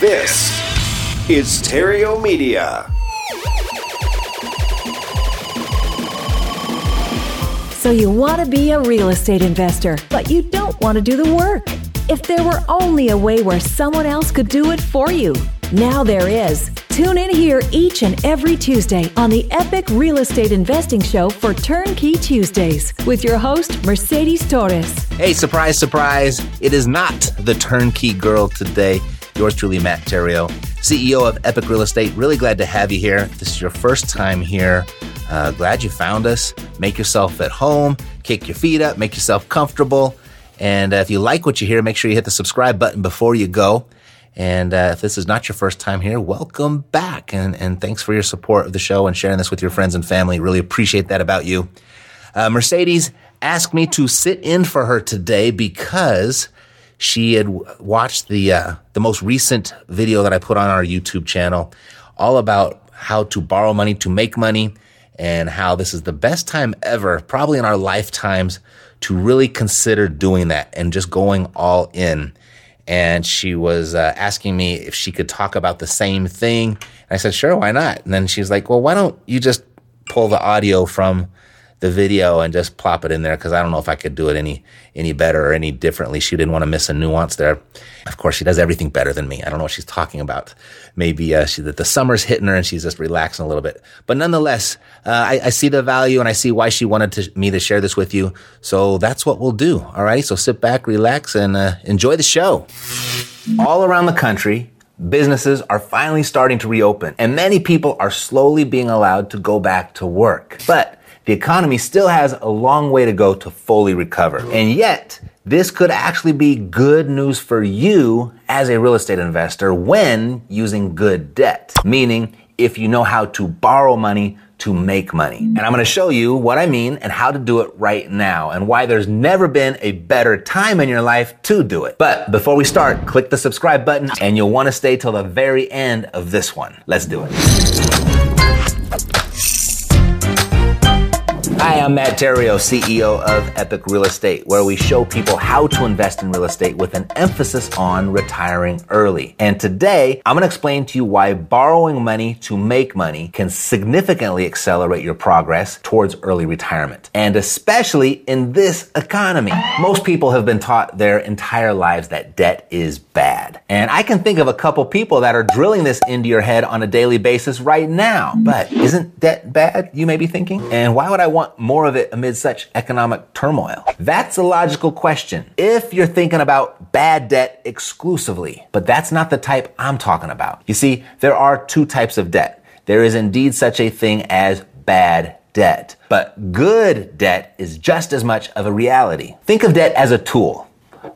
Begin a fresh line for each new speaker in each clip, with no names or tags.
This is Stereo Media.
So you want to be a real estate investor, but you don't want to do the work. If there were only a way where someone else could do it for you. Now there is. Tune in here each and every Tuesday on the Epic Real Estate Investing Show for Turnkey Tuesdays with your host, Mercedes Torres.
Hey, surprise, surprise. It is not the turnkey girl today. Yours truly, Matt Theriault, CEO of Epic Real Estate. Really glad to have you here. This is your first time here. Uh, glad you found us. Make yourself at home, kick your feet up, make yourself comfortable. And uh, if you like what you hear, make sure you hit the subscribe button before you go. And uh, if this is not your first time here, welcome back. And, and thanks for your support of the show and sharing this with your friends and family. Really appreciate that about you. Uh, Mercedes asked me to sit in for her today because she had watched the uh, the most recent video that I put on our YouTube channel, all about how to borrow money to make money, and how this is the best time ever, probably in our lifetimes, to really consider doing that and just going all in. And she was uh, asking me if she could talk about the same thing. And I said, sure, why not? And then she's like, well, why don't you just pull the audio from the video and just plop it in there because I don't know if I could do it any any better or any differently. She didn't want to miss a nuance there. Of course, she does everything better than me. I don't know what she's talking about. Maybe uh, she, that the summer's hitting her and she's just relaxing a little bit. But nonetheless, uh, I, I, see the value and I see why she wanted to, me to share this with you. So that's what we'll do. All right. So sit back, relax, and uh, enjoy the show. All around the country, businesses are finally starting to reopen and many people are slowly being allowed to go back to work. But the economy still has a long way to go to fully recover. And yet, this could actually be good news for you as a real estate investor when using good debt. Meaning, if you know how to borrow money to make money. And I'm going to show you what I mean and how to do it right now and why there's never been a better time in your life to do it. But before we start, click the subscribe button and you'll want to stay till the very end of this one. Let's do it. I'm Matt Theriault, CEO of Epic Real Estate, where we show people how to invest in real estate with an emphasis on retiring early. And today, I'm going to explain to you why borrowing money to make money can significantly accelerate your progress towards early retirement. And especially in this economy. Most people have been taught their entire lives that debt is bad. And I can think of a couple people that are drilling this into your head on a daily basis right now. But isn't debt bad, you may be thinking? And why would I want more of it amid such economic turmoil? That's a logical question if you're thinking about bad debt exclusively. But that's not the type I'm talking about. You see, there are two types of debt. There is indeed such a thing as bad debt. But good debt is just as much of a reality. Think of debt as a tool,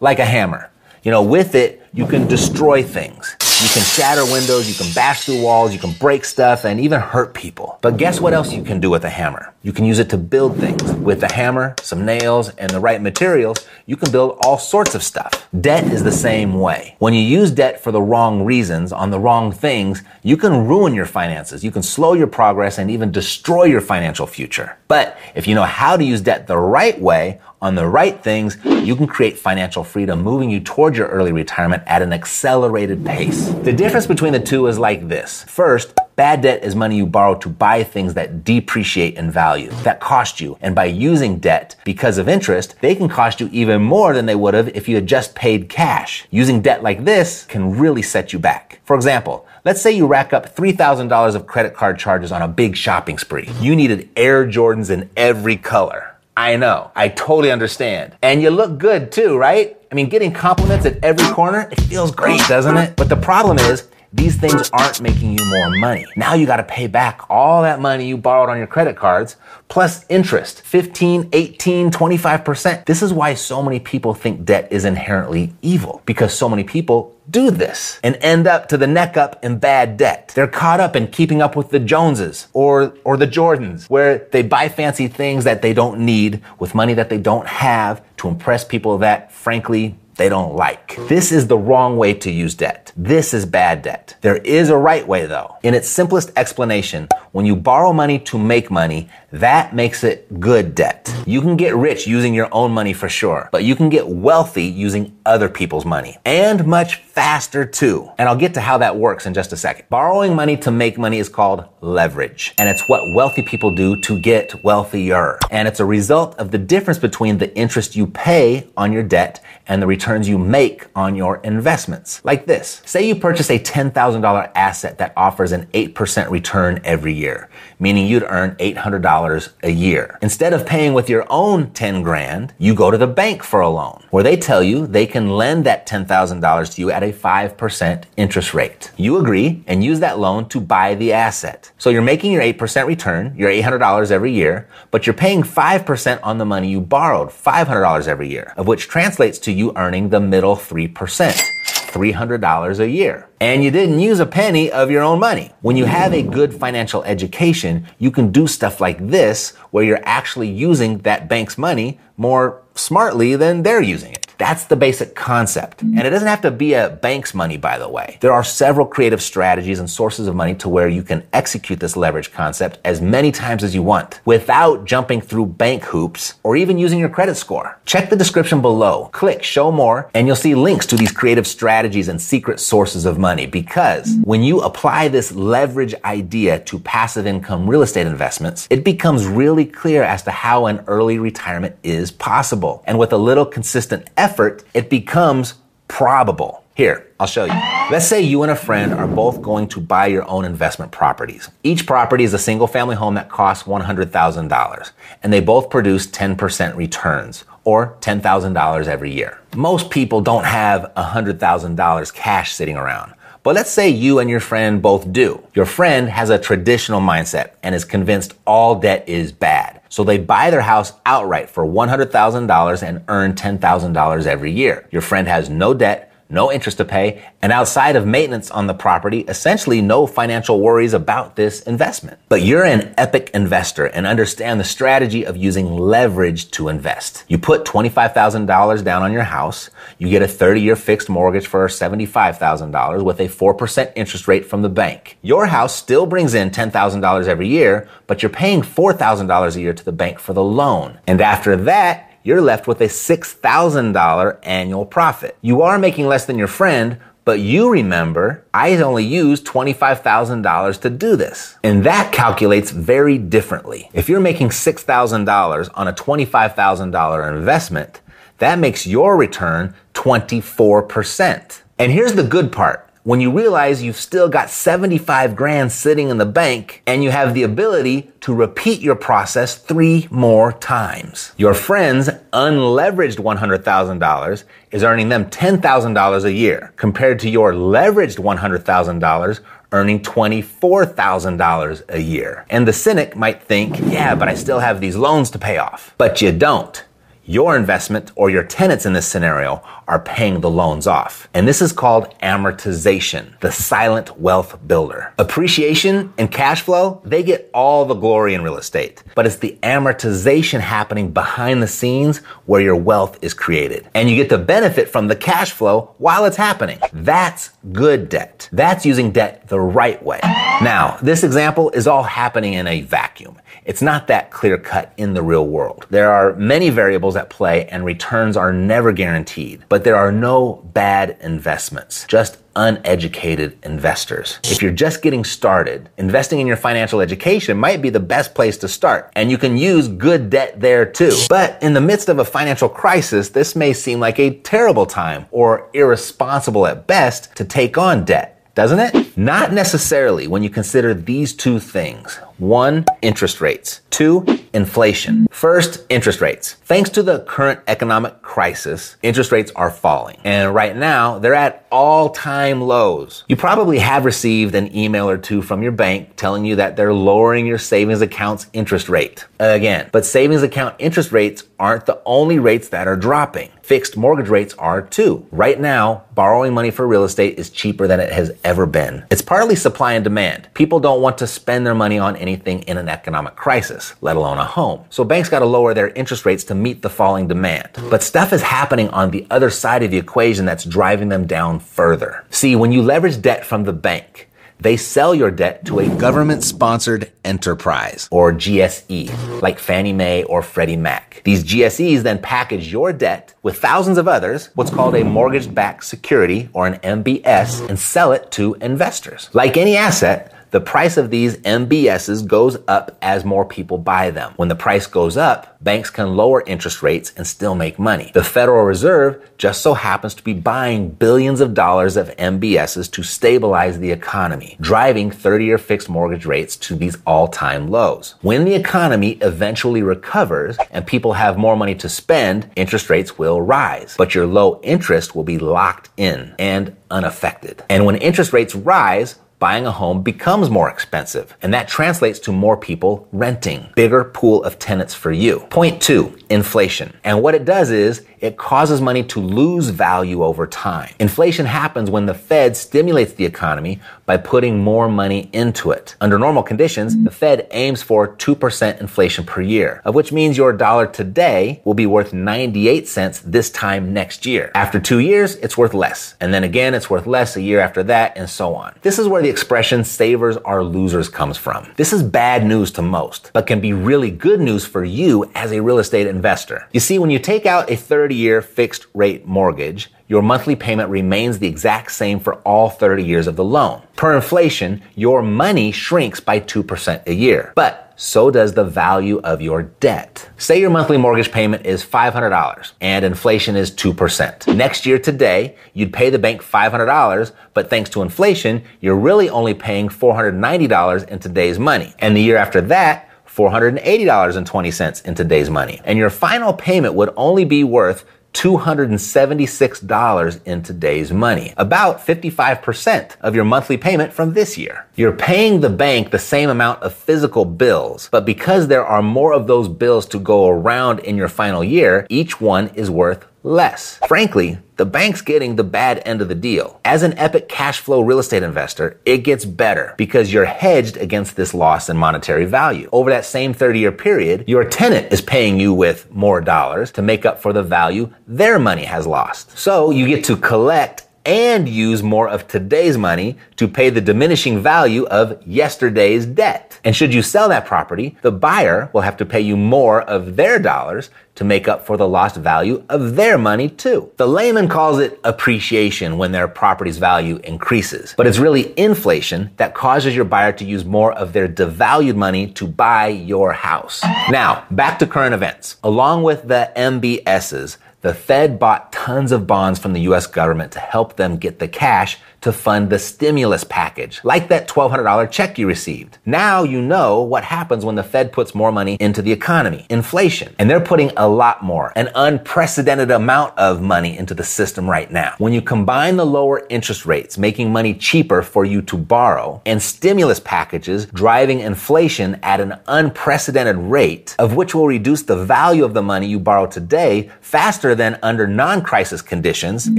like a hammer. You know, with it, you can destroy things. You can shatter windows, you can bash through walls, you can break stuff, and even hurt people. But guess what else you can do with a hammer? You can use it to build things. With the hammer, some nails, and the right materials, you can build all sorts of stuff. Debt is the same way. When you use debt for the wrong reasons, on the wrong things, you can ruin your finances. You can slow your progress and even destroy your financial future. But if you know how to use debt the right way, on the right things, you can create financial freedom, moving you toward your early retirement at an accelerated pace. The difference between the two is like this. First, Bad debt is money you borrow to buy things that depreciate in value, that cost you. And by using debt because of interest, they can cost you even more than they would have if you had just paid cash. Using debt like this can really set you back. For example, Let's say you rack up $3,000 of credit card charges on a big shopping spree. You needed Air Jordans in every color. I know. I totally understand. And you look good too, right? I mean, getting compliments at every corner, it feels great, doesn't it? But the problem is, these things aren't making you more money. Now you gotta pay back all that money you borrowed on your credit cards, plus interest 15, 18, 25%. This is why so many people think debt is inherently evil, because so many people do this and end up to the neck up in bad debt. They're caught up in keeping up with the Joneses or, or the Jordans, where they buy fancy things that they don't need with money that they don't have to impress people that, frankly, they don't like. This is the wrong way to use debt. This is bad debt. There is a right way though. In its simplest explanation, when you borrow money to make money, that makes it good debt. You can get rich using your own money for sure, but you can get wealthy using other people's money and much faster too. And I'll get to how that works in just a second. Borrowing money to make money is called leverage. And it's what wealthy people do to get wealthier. And it's a result of the difference between the interest you pay on your debt and the returns you make on your investments. Like this. Say you purchase a $10,000 asset that offers an 8% return every year, meaning you'd earn $800 a year. Instead of paying with your own 10 grand, you go to the bank for a loan where they tell you they can lend that $10,000 to you at a 5% interest rate. You agree and use that loan to buy the asset. So you're making your 8% return, your $800 every year, but you're paying 5% on the money you borrowed, $500 every year, of which translates to you earning the middle 3%. $300 a year. And you didn't use a penny of your own money. When you have a good financial education, you can do stuff like this where you're actually using that bank's money more smartly than they're using it. That's the basic concept. And it doesn't have to be a bank's money, by the way. There are several creative strategies and sources of money to where you can execute this leverage concept as many times as you want without jumping through bank hoops or even using your credit score. Check the description below, click show more, and you'll see links to these creative strategies and secret sources of money because when you apply this leverage idea to passive income real estate investments, it becomes really clear as to how an early retirement is possible. And with a little consistent effort, effort, it becomes probable. Here, I'll show you. Let's say you and a friend are both going to buy your own investment properties. Each property is a single family home that costs $100,000, and they both produce 10% returns, or $10,000 every year. Most people don't have $100,000 cash sitting around. But let's say you and your friend both do. Your friend has a traditional mindset and is convinced all debt is bad. So they buy their house outright for $100,000 and earn $10,000 every year. Your friend has no debt, no interest to pay, and outside of maintenance on the property, essentially no financial worries about this investment. But you're an epic investor and understand the strategy of using leverage to invest. You put $25,000 down on your house, you get a 30 year fixed mortgage for $75,000 with a 4% interest rate from the bank. Your house still brings in $10,000 every year, but you're paying $4,000 a year to the bank for the loan. And after that, you're left with a $6,000 annual profit. You are making less than your friend, but you remember, I only used $25,000 to do this. And that calculates very differently. If you're making $6,000 on a $25,000 investment, that makes your return 24%. And here's the good part when you realize you've still got 75 grand sitting in the bank and you have the ability to repeat your process three more times. Your friend's unleveraged $100,000 is earning them $10,000 a year compared to your leveraged $100,000 earning $24,000 a year. And the cynic might think, yeah, but I still have these loans to pay off. But you don't. Your investment or your tenants in this scenario are paying the loans off. And this is called amortization, the silent wealth builder. Appreciation and cash flow, they get all the glory in real estate, but it's the amortization happening behind the scenes where your wealth is created. And you get to benefit from the cash flow while it's happening. That's good debt. That's using debt the right way. Now, this example is all happening in a vacuum. It's not that clear cut in the real world. There are many variables at play and returns are never guaranteed, but there are no bad investments, just uneducated investors. If you're just getting started, investing in your financial education might be the best place to start. And you can use good debt there too. But in the midst of a financial crisis, this may seem like a terrible time or irresponsible at best to take on debt doesn't it? Not necessarily when you consider these two things. One, interest rates. Two, inflation. First, interest rates. Thanks to the current economic crisis, interest rates are falling. And right now, they're at all time lows. You probably have received an email or two from your bank telling you that they're lowering your savings account's interest rate. Again, but savings account interest rates aren't the only rates that are dropping. Fixed mortgage rates are too. Right now, borrowing money for real estate is cheaper than it has ever been. It's partly supply and demand. People don't want to spend their money on anything in an economic crisis, let alone a home. So banks got to lower their interest rates to meet the falling demand. But stuff is happening on the other side of the equation that's driving them down further. See, when you leverage debt from the bank, They sell your debt to a government sponsored enterprise or GSE, like Fannie Mae or Freddie Mac. These GSEs then package your debt with thousands of others, what's called a mortgage backed security or an MBS, and sell it to investors. Like any asset, the price of these MBSs goes up as more people buy them. When the price goes up, banks can lower interest rates and still make money. The Federal Reserve just so happens to be buying billions of dollars of MBSs to stabilize the economy, driving 30 year fixed mortgage rates to these all time lows. When the economy eventually recovers and people have more money to spend, interest rates will rise, but your low interest will be locked in and unaffected. And when interest rates rise, buying a home becomes more expensive. And that translates to more people renting, bigger pool of tenants for you. Point two, inflation. And what it does is it causes money to lose value over time. Inflation happens when the Fed stimulates the economy by putting more money into it. Under normal conditions, the Fed aims for 2% inflation per year, of which means your dollar today will be worth 98 cents this time next year. After two years, it's worth less. And then again, it's worth less a year after that, and so on. This is where the expression savers are losers comes from. This is bad news to most, but can be really good news for you as a real estate investor. You see, when you take out a 30 year fixed rate mortgage, your monthly payment remains the exact same for all 30 years of the loan. Per inflation, your money shrinks by 2% a year. But so does the value of your debt. Say your monthly mortgage payment is $500 and inflation is 2%. Next year today, you'd pay the bank $500, but thanks to inflation, you're really only paying $490 in today's money. And the year after that, $480.20 in today's money. And your final payment would only be worth $276 in today's money, about 55% of your monthly payment from this year. You're paying the bank the same amount of physical bills, but because there are more of those bills to go around in your final year, each one is worth less. Frankly, the bank's getting the bad end of the deal. As an epic cash flow real estate investor, it gets better because you're hedged against this loss in monetary value. Over that same 30 year period, your tenant is paying you with more dollars to make up for the value their money has lost. So you get to collect and use more of today's money to pay the diminishing value of yesterday's debt. And should you sell that property, the buyer will have to pay you more of their dollars to make up for the lost value of their money too. The layman calls it appreciation when their property's value increases, but it's really inflation that causes your buyer to use more of their devalued money to buy your house. Now, back to current events. Along with the MBSs, the Fed bought tons of bonds from the US government to help them get the cash to fund the stimulus package, like that $1,200 check you received. Now you know what happens when the Fed puts more money into the economy, inflation. And they're putting a lot more, an unprecedented amount of money into the system right now. When you combine the lower interest rates, making money cheaper for you to borrow, and stimulus packages driving inflation at an unprecedented rate, of which will reduce the value of the money you borrow today faster than under non-crisis conditions, mm-hmm.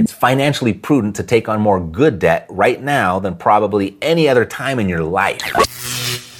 it's financially prudent to take on more good debt right now than probably any other time in your life.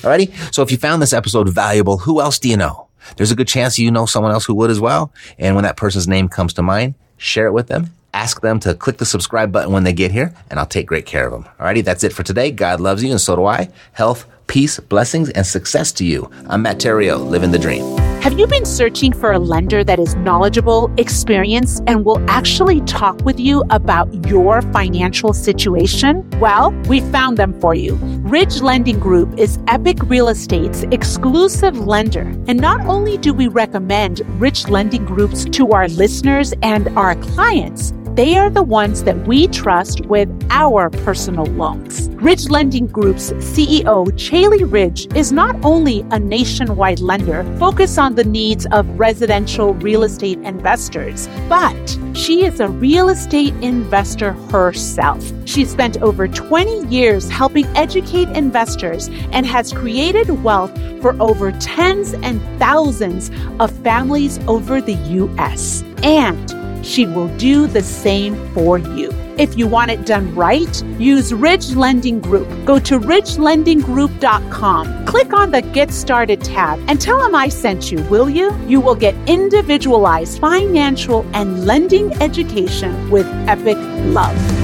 Alrighty? So if you found this episode valuable, who else do you know? There's a good chance you know someone else who would as well. And when that person's name comes to mind, share it with them. Ask them to click the subscribe button when they get here, and I'll take great care of them. Alrighty, that's it for today. God loves you, and so do I. Health, peace, blessings, and success to you. I'm Matt Theriault, living the dream.
Have you been searching for a lender that is knowledgeable, experienced, and will actually talk with you about your financial situation? Well, we found them for you. Ridge Lending Group is Epic Real Estate's exclusive lender. And not only do we recommend Ridge Lending Groups to our listeners and our clients, they are the ones that we trust with our personal loans. Ridge Lending Group's CEO, Caeli Ridge, is not only a nationwide lender focused on the needs of residential real estate investors, but she is a real estate investor herself. She spent over 20 years helping educate investors and has created wealth for over tens and thousands of families over the U.S. And she will do the same for you. If you want it done right, use Ridge Lending Group. Go to ridgelendinggroup.com. Click on the Get Started tab and tell them I sent you, will you? You will get individualized financial and lending education with epic love.